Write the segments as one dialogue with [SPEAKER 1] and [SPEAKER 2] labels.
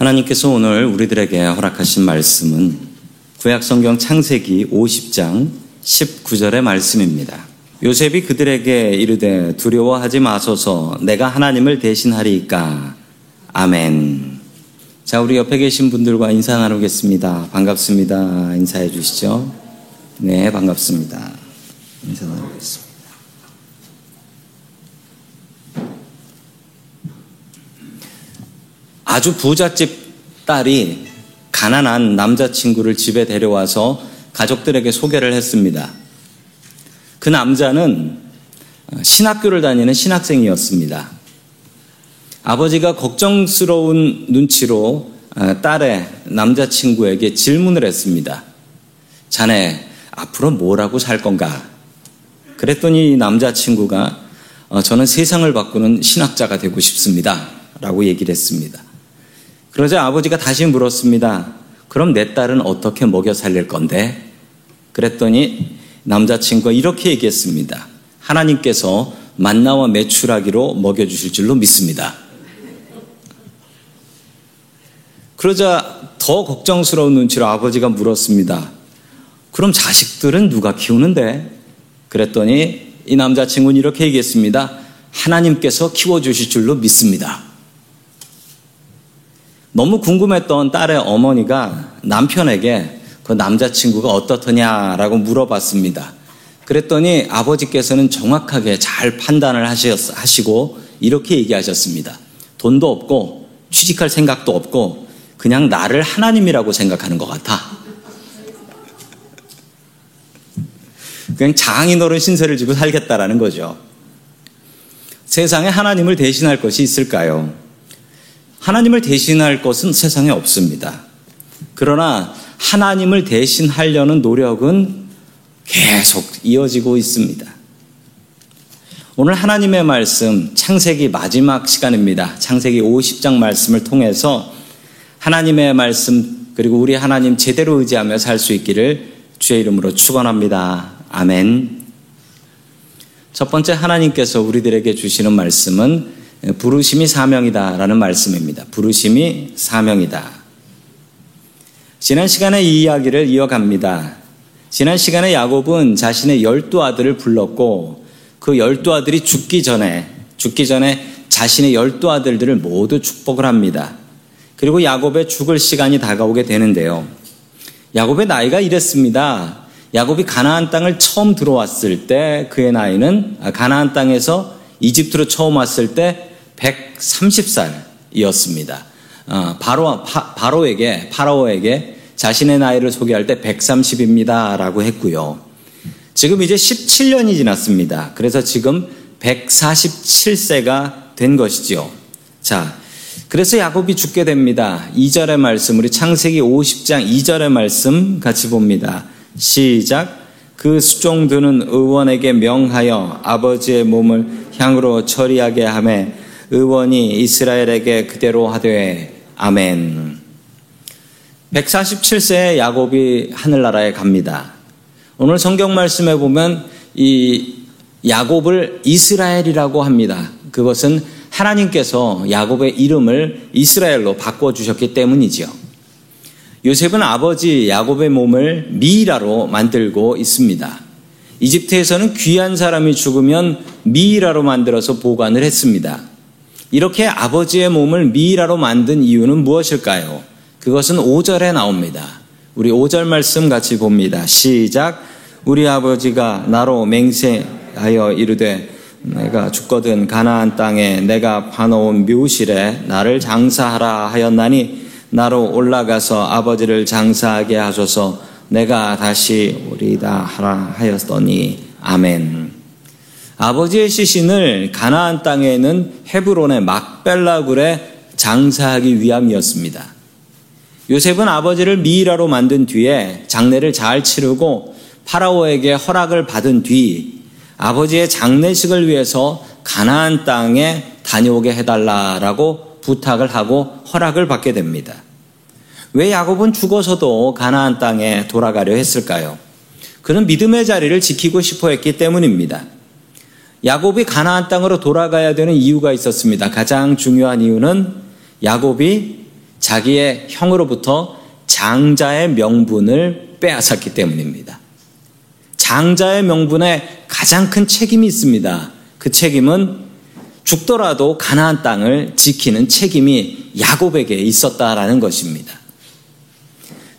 [SPEAKER 1] 하나님께서 오늘 우리들에게 허락하신 말씀은 구약성경 창세기 50장 19절의 말씀입니다. 요셉이 그들에게 이르되 두려워하지 마소서 내가 하나님을 대신하리이까. 아멘. 자, 우리 옆에 계신 분들과 인사 나누겠습니다. 반갑습니다. 인사해 주시죠. 네, 반갑습니다. 인사 나누겠습니다. 아주 부잣집 딸이 가난한 남자친구를 집에 데려와서 가족들에게 소개를 했습니다. 그 남자는 신학교를 다니는 신학생이었습니다. 아버지가 걱정스러운 눈치로 아, 딸의 남자친구에게 질문을 했습니다. 자네, 앞으로 뭐라고 살 건가? 그랬더니 남자친구가 어, 저는 세상을 바꾸는 신학자가 되고 싶습니다. 라고 얘기를 했습니다. 그러자 아버지가 다시 물었습니다. 그럼 내 딸은 어떻게 먹여 살릴 건데? 그랬더니 남자친구가 이렇게 얘기했습니다. 하나님께서 만나와 매출하기로 먹여주실 줄로 믿습니다. 그러자 더 걱정스러운 눈치로 아버지가 물었습니다. 그럼 자식들은 누가 키우는데? 그랬더니 이 남자친구는 이렇게 얘기했습니다. 하나님께서 키워주실 줄로 믿습니다. 너무 궁금했던 딸의 어머니가 남편에게 그 남자친구가 어떻더냐라고 물어봤습니다. 그랬더니 아버지께서는 정확하게 잘 판단을 하시고 이렇게 얘기하셨습니다. 돈도 없고 취직할 생각도 없고 그냥 나를 하나님이라고 생각하는 것 같아. 그냥 장인어른 신세를 지고 살겠다라는 거죠. 세상에 하나님을 대신할 것이 있을까요? 하나님을 대신할 것은 세상에 없습니다. 그러나 하나님을 대신하려는 노력은 계속 이어지고 있습니다. 오늘 하나님의 말씀, 창세기 마지막 시간입니다. 창세기 50장 말씀을 통해서 하나님의 말씀, 그리고 우리 하나님 제대로 의지하며 살 수 있기를 주의 이름으로 축원합니다. 아멘. 첫 번째 하나님께서 우리들에게 주시는 말씀은 부르심이 사명이다라는 말씀입니다. 부르심이 사명이다. 지난 시간에 이 이야기를 이어갑니다. 지난 시간에 야곱은 자신의 열두 아들을 불렀고 그 열두 아들이 죽기 전에 죽기 전에 자신의 열두 아들들을 모두 축복을 합니다. 그리고 야곱의 죽을 시간이 다가오게 되는데요. 야곱의 나이가 이랬습니다. 야곱이 가나안 땅을 처음 들어왔을 때 그의 나이는 아, 가나안 땅에서 이집트로 처음 왔을 때 130살이었습니다. 어, 바로 바로에게 파라오에게 자신의 나이를 소개할 때 130입니다라고 했고요. 지금 이제 17년이 지났습니다. 그래서 지금 147세가 된 것이지요. 자, 그래서 야곱이 죽게 됩니다. 2절의 말씀, 우리 창세기 50장 2절의 말씀 같이 봅니다. 시작. 그 수종드는 의원에게 명하여 아버지의 몸을 향으로 처리하게 하매 의원이 이스라엘에게 그대로 하되 아멘. 147세에 야곱이 하늘나라에 갑니다. 오늘 성경 말씀에 보면 이 야곱을 이스라엘이라고 합니다. 그것은 하나님께서 야곱의 이름을 이스라엘로 바꿔 주셨기 때문이지요. 요셉은 아버지 야곱의 몸을 미이라로 만들고 있습니다. 이집트에서는 귀한 사람이 죽으면 미이라로 만들어서 보관을 했습니다. 이렇게 아버지의 몸을 미이라로 만든 이유는 무엇일까요? 그것은 5절에 나옵니다. 우리 5절 말씀 같이 봅니다. 시작. 우리 아버지가 나로 맹세하여 이르되 내가 죽거든 가나안 땅에 내가 파놓은 묘실에 나를 장사하라 하였나니 나로 올라가서 아버지를 장사하게 하소서 내가 다시 오리다 하라 하였더니 아멘. 아버지의 시신을 가나안 땅에 있는 헤브론의 막벨라굴에 장사하기 위함이었습니다. 요셉은 아버지를 미이라로 만든 뒤에 장례를 잘 치르고 파라오에게 허락을 받은 뒤 아버지의 장례식을 위해서 가나안 땅에 다녀오게 해달라라고 부탁을 하고 허락을 받게 됩니다. 왜 야곱은 죽어서도 가나안 땅에 돌아가려 했을까요? 그는 믿음의 자리를 지키고 싶어 했기 때문입니다. 야곱이 가나안 땅으로 돌아가야 되는 이유가 있었습니다. 가장 중요한 이유는 야곱이 자기의 형으로부터 장자의 명분을 빼앗았기 때문입니다. 장자의 명분에 가장 큰 책임이 있습니다. 그 책임은 죽더라도 가나안 땅을 지키는 책임이 야곱에게 있었다라는 것입니다.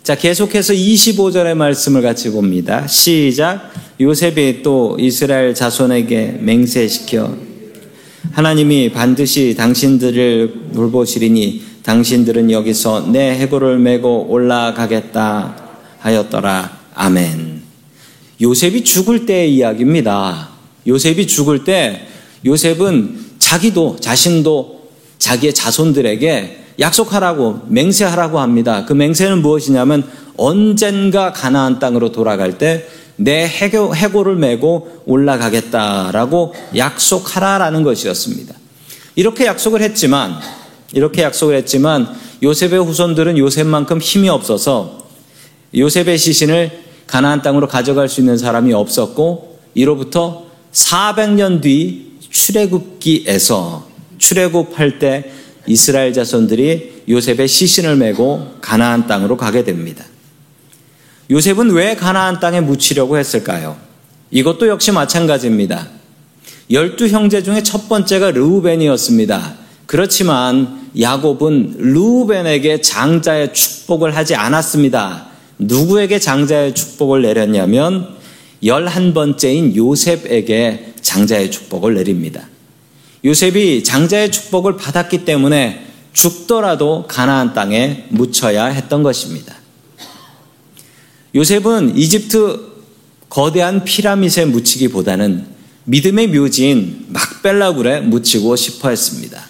[SPEAKER 1] 자, 계속해서 25절의 말씀을 같이 봅니다. 시작. 요셉이 또 이스라엘 자손에게 맹세시켜 하나님이 반드시 당신들을 돌보시리니 당신들은 여기서 내 해골을 메고 올라가겠다 하였더라. 아멘. 요셉이 죽을 때의 이야기입니다. 요셉이 죽을 때 요셉은 자기도 자신도 자기의 자손들에게 약속하라고 맹세하라고 합니다. 그 맹세는 무엇이냐면 언젠가 가나안 땅으로 돌아갈 때 내 해고, 해고를 메고 올라가겠다라고 약속하라라는 것이었습니다. 이렇게 약속을 했지만 이렇게 약속을 했지만 요셉의 후손들은 요셉만큼 힘이 없어서 요셉의 시신을 가나안 땅으로 가져갈 수 있는 사람이 없었고 이로부터 400년 뒤 출애굽기에서 출애굽할 때 이스라엘 자손들이 요셉의 시신을 메고 가나안 땅으로 가게 됩니다. 요셉은 왜 가나안 땅에 묻히려고 했을까요? 이것도 역시 마찬가지입니다. 열두 형제 중에 첫 번째가 르우벤이었습니다. 그렇지만 야곱은 르우벤에게 장자의 축복을 하지 않았습니다. 누구에게 장자의 축복을 내렸냐면 열한 번째인 요셉에게 장자의 축복을 내립니다. 요셉이 장자의 축복을 받았기 때문에 죽더라도 가나안 땅에 묻혀야 했던 것입니다. 요셉은 이집트 거대한 피라밋에 묻히기보다는 믿음의 묘지인 막벨라굴에 묻히고 싶어 했습니다.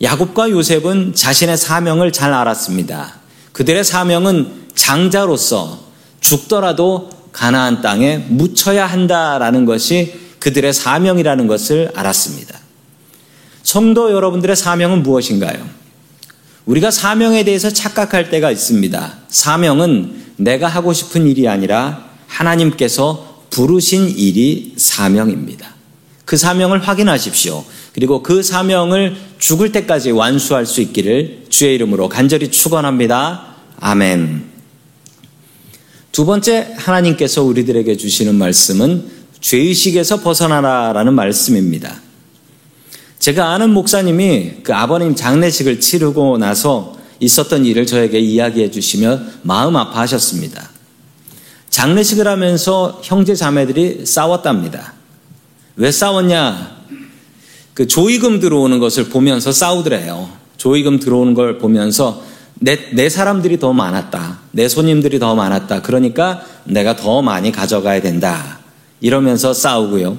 [SPEAKER 1] 야곱과 요셉은 자신의 사명을 잘 알았습니다. 그들의 사명은 장자로서 죽더라도 가나안 땅에 묻혀야 한다라는 것이 그들의 사명이라는 것을 알았습니다. 성도 여러분들의 사명은 무엇인가요? 우리가 사명에 대해서 착각할 때가 있습니다. 사명은 내가 하고 싶은 일이 아니라 하나님께서 부르신 일이 사명입니다. 그 사명을 확인하십시오. 그리고 그 사명을 죽을 때까지 완수할 수 있기를 주의 이름으로 간절히 축원합니다. 아멘. 두 번째 하나님께서 우리들에게 주시는 말씀은 죄의식에서 벗어나라라는 말씀입니다. 제가 아는 목사님이 그 아버님 장례식을 치르고 나서 있었던 일을 저에게 이야기해 주시며 마음 아파하셨습니다. 장례식을 하면서 형제 자매들이 싸웠답니다. 왜 싸웠냐? 그 조의금 들어오는 것을 보면서 싸우더래요. 조의금 들어오는 걸 보면서 내, 내 사람들이 더 많았다. 내 손님들이 더 많았다. 그러니까 내가 더 많이 가져가야 된다. 이러면서 싸우고요.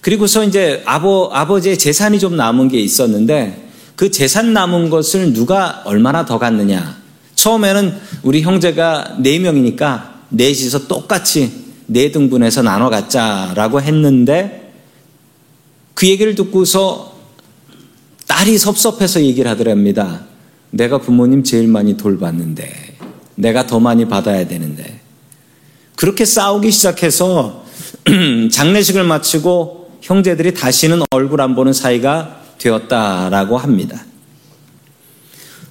[SPEAKER 1] 그리고서 이제 아버, 아버지의 재산이 좀 남은 게 있었는데 그 재산 남은 것을 누가 얼마나 더 갖느냐. 처음에는 우리 형제가 네명이니까 넷이서 똑같이 네 등분해서 나눠 갖자라고 했는데 그 얘기를 듣고서 딸이 섭섭해서 얘기를 하더랍니다. 내가 부모님 제일 많이 돌봤는데 내가 더 많이 받아야 되는데 그렇게 싸우기 시작해서 장례식을 마치고 형제들이 다시는 얼굴 안 보는 사이가 되었다라고 합니다.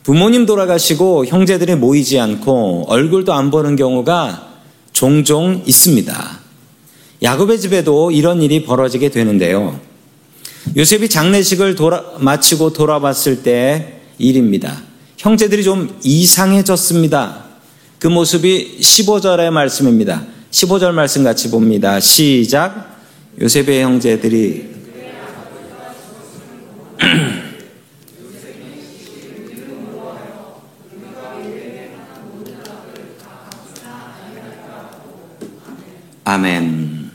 [SPEAKER 1] 부모님 돌아가시고 형제들이 모이지 않고 얼굴도 안 보는 경우가 종종 있습니다. 야곱의 집에도 이런 일이 벌어지게 되는데요. 요셉이 장례식을 돌아, 마치고 돌아봤을 때 일입니다. 형제들이 좀 이상해졌습니다. 그 모습이 15절의 말씀입니다. 15절 말씀 같이 봅니다. 시작. 요셉의 형제들이 아멘.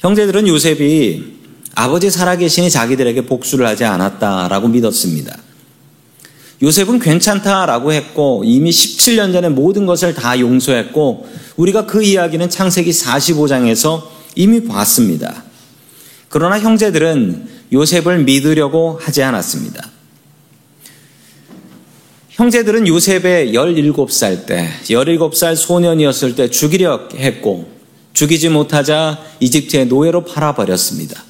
[SPEAKER 1] 형제들은 요셉이 아버지 살아계시니 자기들에게 복수를 하지 않았다라고 믿었습니다. 요셉은 괜찮다라고 했고 이미 17년 전에 모든 것을 다 용서했고 우리가 그 이야기는 창세기 45장에서 이미 봤습니다. 그러나 형제들은 요셉을 믿으려고 하지 않았습니다. 형제들은 요셉의 17살 때, 17살 소년이었을 때 죽이려 했고, 죽이지 못하자 이집트의 노예로 팔아버렸습니다.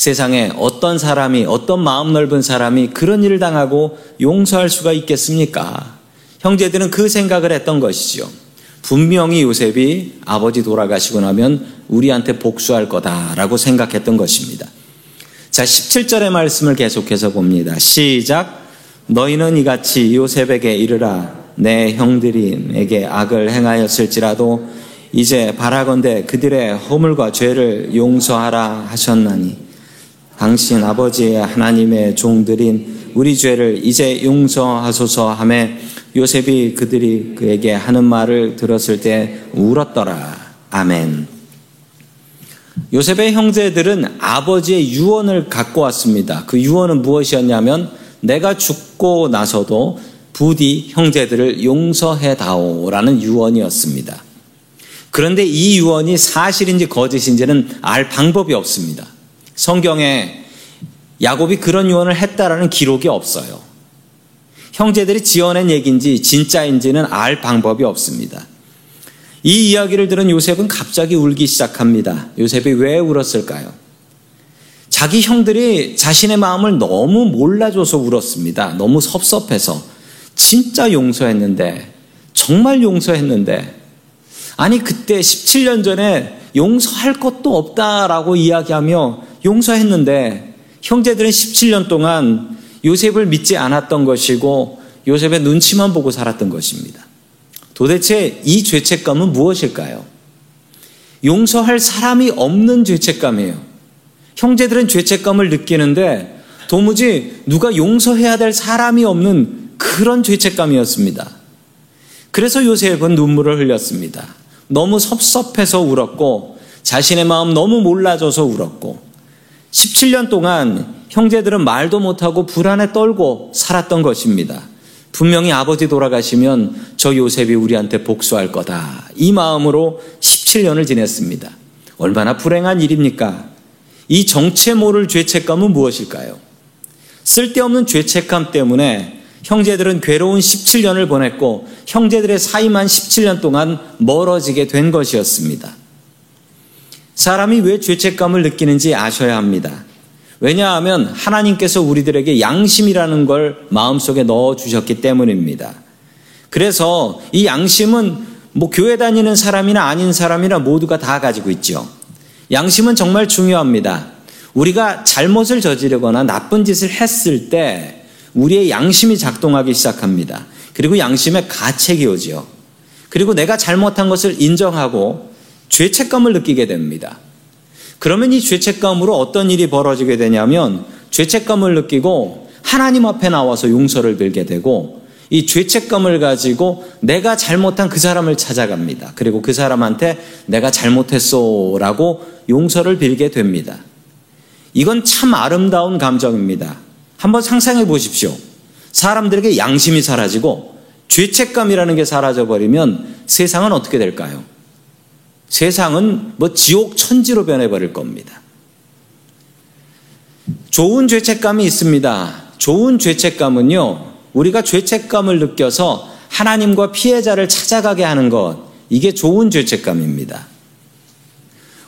[SPEAKER 1] 세상에 어떤 사람이, 어떤 마음 넓은 사람이 그런 일을 당하고 용서할 수가 있겠습니까? 형제들은 그 생각을 했던 것이죠. 분명히 요셉이 아버지 돌아가시고 나면 우리한테 복수할 거다라고 생각했던 것입니다. 자, 17절의 말씀을 계속해서 봅니다. 시작. 너희는 이같이 요셉에게 이르라. 내 형들이 내게 악을 행하였을지라도 이제 바라건대 그들의 허물과 죄를 용서하라 하셨나니 당신 아버지의 하나님의 종들인 우리 죄를 이제 용서하소서 하매 요셉이 그들이 그에게 하는 말을 들었을 때 울었더라. 아멘. 요셉의 형제들은 아버지의 유언을 갖고 왔습니다. 그 유언은 무엇이었냐면 내가 죽고 나서도 부디 형제들을 용서해 다오라는 유언이었습니다. 그런데 이 유언이 사실인지 거짓인지는 알 방법이 없습니다. 성경에 야곱이 그런 유언을 했다라는 기록이 없어요. 형제들이 지어낸 얘기인지 진짜인지는 알 방법이 없습니다. 이 이야기를 들은 요셉은 갑자기 울기 시작합니다. 요셉이 왜 울었을까요? 자기 형들이 자신의 마음을 너무 몰라줘서 울었습니다. 너무 섭섭해서. 진짜 용서했는데, 정말 용서했는데, 아니, 그때 17년 전에 용서할 것도 없다라고 이야기하며 용서했는데, 형제들은 17년 동안 요셉을 믿지 않았던 것이고, 요셉의 눈치만 보고 살았던 것입니다. 도대체 이 죄책감은 무엇일까요? 용서할 사람이 없는 죄책감이에요. 형제들은 죄책감을 느끼는데 도무지 누가 용서해야 될 사람이 없는 그런 죄책감이었습니다. 그래서 요셉은 눈물을 흘렸습니다. 너무 섭섭해서 울었고 자신의 마음 너무 몰라줘서 울었고 17년 동안 형제들은 말도 못하고 불안에 떨고 살았던 것입니다. 분명히 아버지 돌아가시면 저 요셉이 우리한테 복수할 거다. 이 마음으로 17년을 지냈습니다. 얼마나 불행한 일입니까? 이 정체 모를 죄책감은 무엇일까요? 쓸데없는 죄책감 때문에 형제들은 괴로운 17년을 보냈고 형제들의 사이만 17년 동안 멀어지게 된 것이었습니다. 사람이 왜 죄책감을 느끼는지 아셔야 합니다. 왜냐하면 하나님께서 우리들에게 양심이라는 걸 마음속에 넣어 주셨기 때문입니다. 그래서 이 양심은 뭐 교회 다니는 사람이나 아닌 사람이나 모두가 다 가지고 있죠. 양심은 정말 중요합니다. 우리가 잘못을 저지르거나 나쁜 짓을 했을 때 우리의 양심이 작동하기 시작합니다. 그리고 양심에 가책이 오지요. 그리고 내가 잘못한 것을 인정하고 죄책감을 느끼게 됩니다. 그러면 이 죄책감으로 어떤 일이 벌어지게 되냐면 죄책감을 느끼고 하나님 앞에 나와서 용서를 빌게 되고 이 죄책감을 가지고 내가 잘못한 그 사람을 찾아갑니다. 그리고 그 사람한테 내가 잘못했어 라고 용서를 빌게 됩니다. 이건 참 아름다운 감정입니다. 한번 상상해 보십시오. 사람들에게 양심이 사라지고 죄책감이라는 게 사라져버리면 세상은 어떻게 될까요? 세상은 뭐 지옥 천지로 변해버릴 겁니다. 좋은 죄책감이 있습니다. 좋은 죄책감은요, 우리가 죄책감을 느껴서 하나님과 피해자를 찾아가게 하는 것, 이게 좋은 죄책감입니다.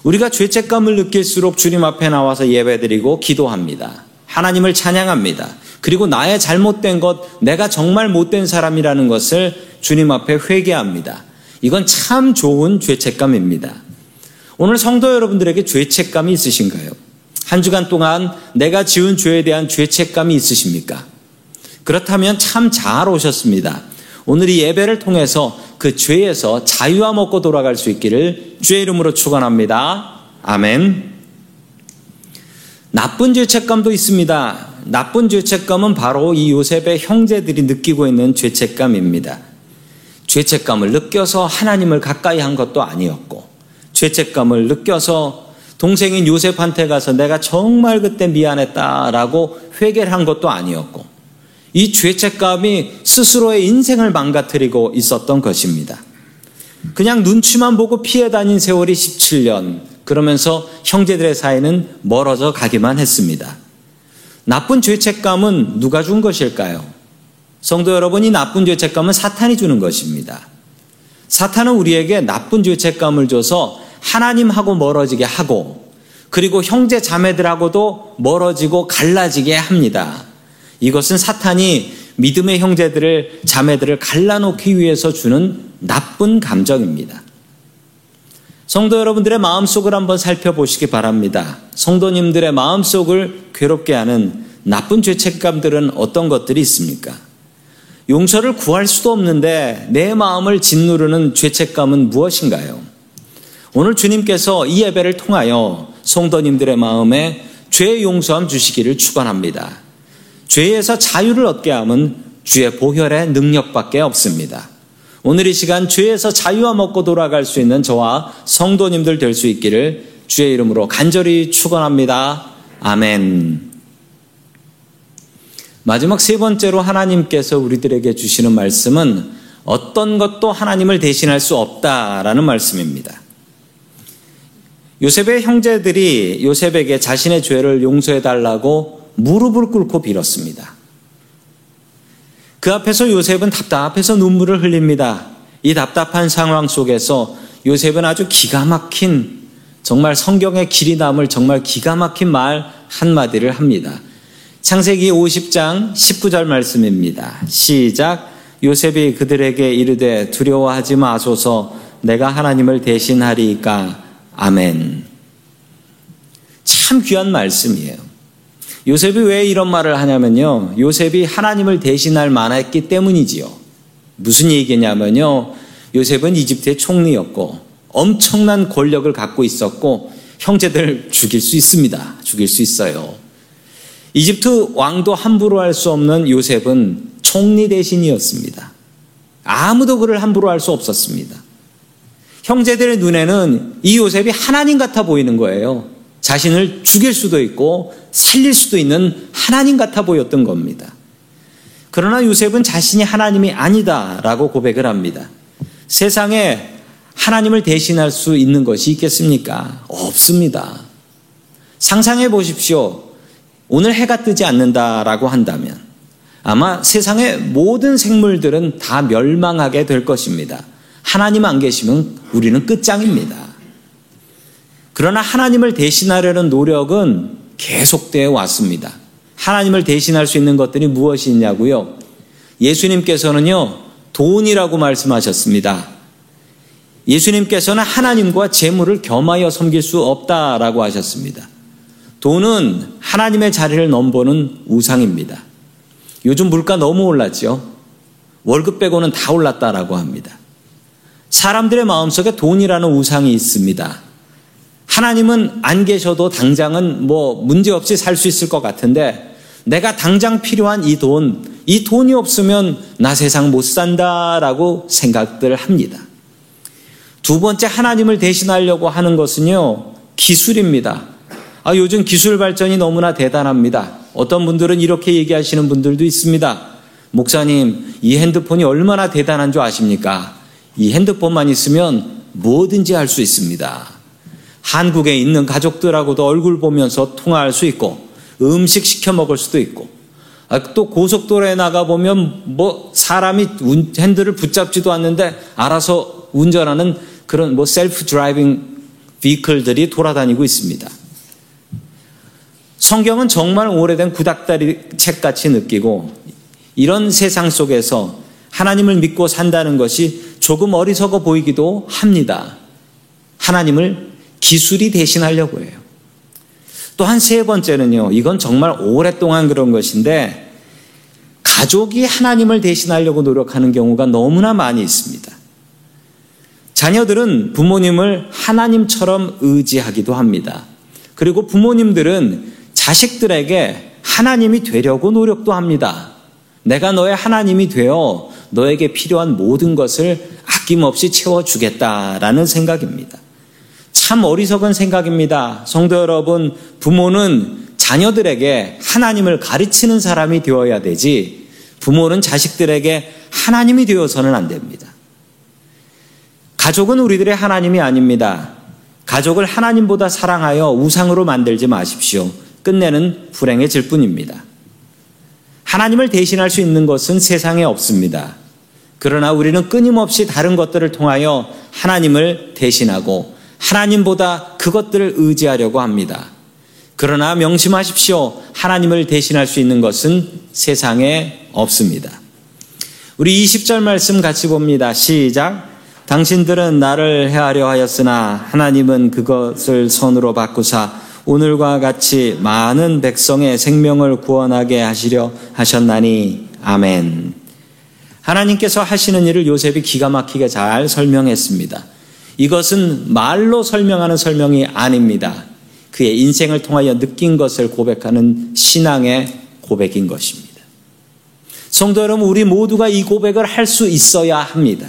[SPEAKER 1] 우리가 죄책감을 느낄수록 주님 앞에 나와서 예배드리고 기도합니다. 하나님을 찬양합니다. 그리고 나의 잘못된 것, 내가 정말 못된 사람이라는 것을 주님 앞에 회개합니다. 이건 참 좋은 죄책감입니다. 오늘 성도 여러분들에게 죄책감이 있으신가요? 한 주간 동안 내가 지은 죄에 대한 죄책감이 있으십니까? 그렇다면 참 잘 오셨습니다. 오늘 이 예배를 통해서 그 죄에서 자유와 먹고 돌아갈 수 있기를 주의 이름으로 축원합니다. 아멘. 나쁜 죄책감도 있습니다. 나쁜 죄책감은 바로 이 요셉의 형제들이 느끼고 있는 죄책감입니다. 죄책감을 느껴서 하나님을 가까이 한 것도 아니었고, 죄책감을 느껴서 동생인 요셉한테 가서 내가 정말 그때 미안했다라고 회개를 한 것도 아니었고, 이 죄책감이 스스로의 인생을 망가뜨리고 있었던 것입니다. 그냥 눈치만 보고 피해 다닌 세월이 17년, 그러면서 형제들의 사이는 멀어져 가기만 했습니다. 나쁜 죄책감은 누가 준 것일까요? 성도 여러분, 이 나쁜 죄책감은 사탄이 주는 것입니다. 사탄은 우리에게 나쁜 죄책감을 줘서 하나님하고 멀어지게 하고 그리고 형제 자매들하고도 멀어지고 갈라지게 합니다. 이것은 사탄이 믿음의 형제들을 자매들을 갈라놓기 위해서 주는 나쁜 감정입니다. 성도 여러분들의 마음속을 한번 살펴보시기 바랍니다. 성도님들의 마음속을 괴롭게 하는 나쁜 죄책감들은 어떤 것들이 있습니까? 용서를 구할 수도 없는데 내 마음을 짓누르는 죄책감은 무엇인가요? 오늘 주님께서 이 예배를 통하여 성도님들의 마음에 죄 용서함 주시기를 축원합니다. 죄에서 자유를 얻게 함은 주의 보혈의 능력밖에 없습니다. 오늘 이 시간 죄에서 자유와 먹고 돌아갈 수 있는 저와 성도님들 될 수 있기를 주의 이름으로 간절히 축원합니다. 아멘. 마지막 세 번째로 하나님께서 우리들에게 주시는 말씀은 어떤 것도 하나님을 대신할 수 없다라는 말씀입니다. 요셉의 형제들이 요셉에게 자신의 죄를 용서해 달라고 무릎을 꿇고 빌었습니다. 그 앞에서 요셉은 답답해서 눈물을 흘립니다. 이 답답한 상황 속에서 요셉은 아주 기가 막힌 정말 성경의 길이 남을 정말 기가 막힌 말 한마디를 합니다. 창세기 50장 19절 말씀입니다. 시작. 요셉이 그들에게 이르되 두려워하지 마소서 내가 하나님을 대신하리까. 아멘. 참 귀한 말씀이에요. 요셉이 왜 이런 말을 하냐면요. 요셉이 하나님을 대신할 만했기 때문이지요. 무슨 얘기냐면요. 요셉은 이집트의 총리였고 엄청난 권력을 갖고 있었고 형제들 죽일 수 있습니다. 죽일 수 있어요. 이집트 왕도 함부로 할 수 없는 요셉은 총리 대신이었습니다. 아무도 그를 함부로 할 수 없었습니다. 형제들의 눈에는 이 요셉이 하나님 같아 보이는 거예요. 자신을 죽일 수도 있고 살릴 수도 있는 하나님 같아 보였던 겁니다. 그러나 요셉은 자신이 하나님이 아니다라고 고백을 합니다. 세상에 하나님을 대신할 수 있는 것이 있겠습니까? 없습니다. 상상해 보십시오. 오늘 해가 뜨지 않는다라고 한다면 아마 세상의 모든 생물들은 다 멸망하게 될 것입니다. 하나님 안 계시면 우리는 끝장입니다. 그러나 하나님을 대신하려는 노력은 계속되어 왔습니다. 하나님을 대신할 수 있는 것들이 무엇이 있냐고요? 예수님께서는요, 돈이라고 말씀하셨습니다. 예수님께서는 하나님과 재물을 겸하여 섬길 수 없다라고 하셨습니다. 돈은 하나님의 자리를 넘보는 우상입니다. 요즘 물가 너무 올랐죠? 월급 빼고는 다 올랐다라고 합니다. 사람들의 마음속에 돈이라는 우상이 있습니다. 하나님은 안 계셔도 당장은 뭐 문제없이 살 수 있을 것 같은데 내가 당장 필요한 이 돈, 이 돈이 없으면 나 세상 못 산다라고 생각들 합니다. 두 번째 하나님을 대신하려고 하는 것은요, 기술입니다. 아, 요즘 기술 발전이 너무나 대단합니다. 어떤 분들은 이렇게 얘기하시는 분들도 있습니다. 목사님, 이 핸드폰이 얼마나 대단한 줄 아십니까? 이 핸드폰만 있으면 뭐든지 할 수 있습니다. 한국에 있는 가족들하고도 얼굴 보면서 통화할 수 있고, 음식 시켜 먹을 수도 있고, 아, 또 고속도로에 나가 보면 뭐 사람이 핸들을 붙잡지도 않는데 알아서 운전하는 그런 뭐 self driving vehicle들이 돌아다니고 있습니다. 성경은 정말 오래된 구닥다리 책같이 느끼고 이런 세상 속에서 하나님을 믿고 산다는 것이 조금 어리석어 보이기도 합니다. 하나님을 기술이 대신하려고 해요. 또한 세 번째는요, 이건 정말 오랫동안 그런 것인데, 가족이 하나님을 대신하려고 노력하는 경우가 너무나 많이 있습니다. 자녀들은 부모님을 하나님처럼 의지하기도 합니다. 그리고 부모님들은 자식들에게 하나님이 되려고 노력도 합니다. 내가 너의 하나님이 되어 너에게 필요한 모든 것을 아낌없이 채워주겠다라는 생각입니다. 참 어리석은 생각입니다. 성도 여러분, 부모는 자녀들에게 하나님을 가르치는 사람이 되어야 되지, 부모는 자식들에게 하나님이 되어서는 안 됩니다. 가족은 우리들의 하나님이 아닙니다. 가족을 하나님보다 사랑하여 우상으로 만들지 마십시오. 끝내는 불행해질 뿐입니다. 하나님을 대신할 수 있는 것은 세상에 없습니다. 그러나 우리는 끊임없이 다른 것들을 통하여 하나님을 대신하고 하나님보다 그것들을 의지하려고 합니다. 그러나 명심하십시오. 하나님을 대신할 수 있는 것은 세상에 없습니다. 우리 20절 말씀 같이 봅니다. 시작. 당신들은 나를 해하려 하였으나 하나님은 그것을 선으로 바꾸사 오늘과 같이 많은 백성의 생명을 구원하게 하시려 하셨나니 아멘. 하나님께서 하시는 일을 요셉이 기가 막히게 잘 설명했습니다. 이것은 말로 설명하는 설명이 아닙니다. 그의 인생을 통하여 느낀 것을 고백하는 신앙의 고백인 것입니다. 성도 여러분, 우리 모두가 이 고백을 할 수 있어야 합니다.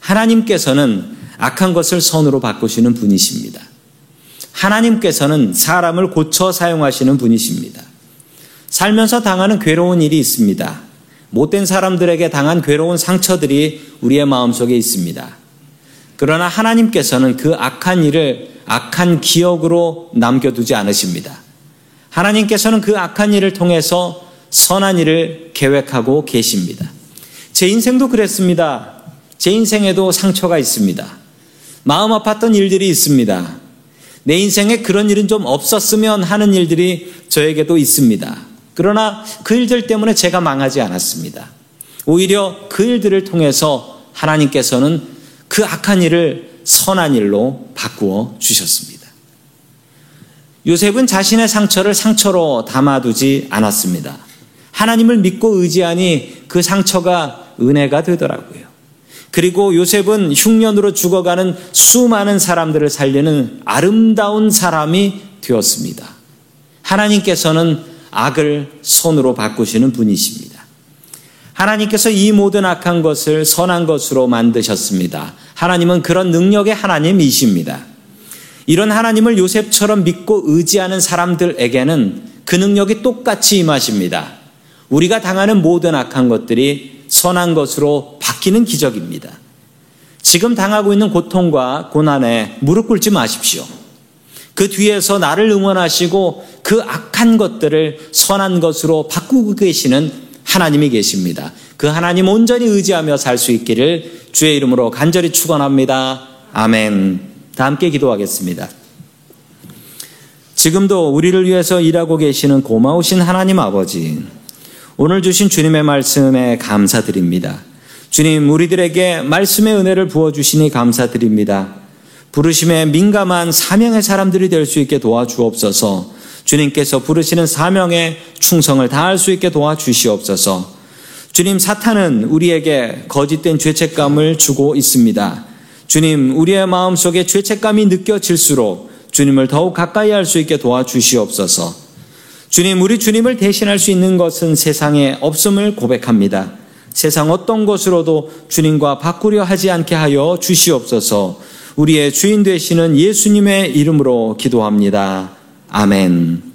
[SPEAKER 1] 하나님께서는 악한 것을 선으로 바꾸시는 분이십니다. 하나님께서는 사람을 고쳐 사용하시는 분이십니다. 살면서 당하는 괴로운 일이 있습니다. 못된 사람들에게 당한 괴로운 상처들이 우리의 마음속에 있습니다. 그러나 하나님께서는 그 악한 일을 악한 기억으로 남겨두지 않으십니다. 하나님께서는 그 악한 일을 통해서 선한 일을 계획하고 계십니다. 제 인생도 그랬습니다. 제 인생에도 상처가 있습니다. 마음 아팠던 일들이 있습니다. 내 인생에 그런 일은 좀 없었으면 하는 일들이 저에게도 있습니다. 그러나 그 일들 때문에 제가 망하지 않았습니다. 오히려 그 일들을 통해서 하나님께서는 그 악한 일을 선한 일로 바꾸어 주셨습니다. 요셉은 자신의 상처를 상처로 담아두지 않았습니다. 하나님을 믿고 의지하니 그 상처가 은혜가 되더라고요. 그리고 요셉은 흉년으로 죽어가는 수많은 사람들을 살리는 아름다운 사람이 되었습니다. 하나님께서는 악을 손으로 바꾸시는 분이십니다. 하나님께서 이 모든 악한 것을 선한 것으로 만드셨습니다. 하나님은 그런 능력의 하나님이십니다. 이런 하나님을 요셉처럼 믿고 의지하는 사람들에게는 그 능력이 똑같이 임하십니다. 우리가 당하는 모든 악한 것들이 선한 것으로 바뀌는 기적입니다. 지금 당하고 있는 고통과 고난에 무릎 꿇지 마십시오. 그 뒤에서 나를 응원하시고 그 악한 것들을 선한 것으로 바꾸고 계시는 하나님이 계십니다. 그 하나님 온전히 의지하며 살 수 있기를 주의 이름으로 간절히 축원합니다. 아멘. 다 함께 기도하겠습니다. 지금도 우리를 위해서 일하고 계시는 고마우신 하나님 아버지, 오늘 주신 주님의 말씀에 감사드립니다. 주님, 우리들에게 말씀의 은혜를 부어주시니 감사드립니다. 부르심에 민감한 사명의 사람들이 될 수 있게 도와주옵소서. 주님께서 부르시는 사명에 충성을 다할 수 있게 도와주시옵소서. 주님, 사탄은 우리에게 거짓된 죄책감을 주고 있습니다. 주님, 우리의 마음 속에 죄책감이 느껴질수록 주님을 더욱 가까이 할 수 있게 도와주시옵소서. 주님, 우리 주님을 대신할 수 있는 것은 세상에 없음을 고백합니다. 세상 어떤 것으로도 주님과 바꾸려 하지 않게 하여 주시옵소서 우리의 주인 되시는 예수님의 이름으로 기도합니다. 아멘.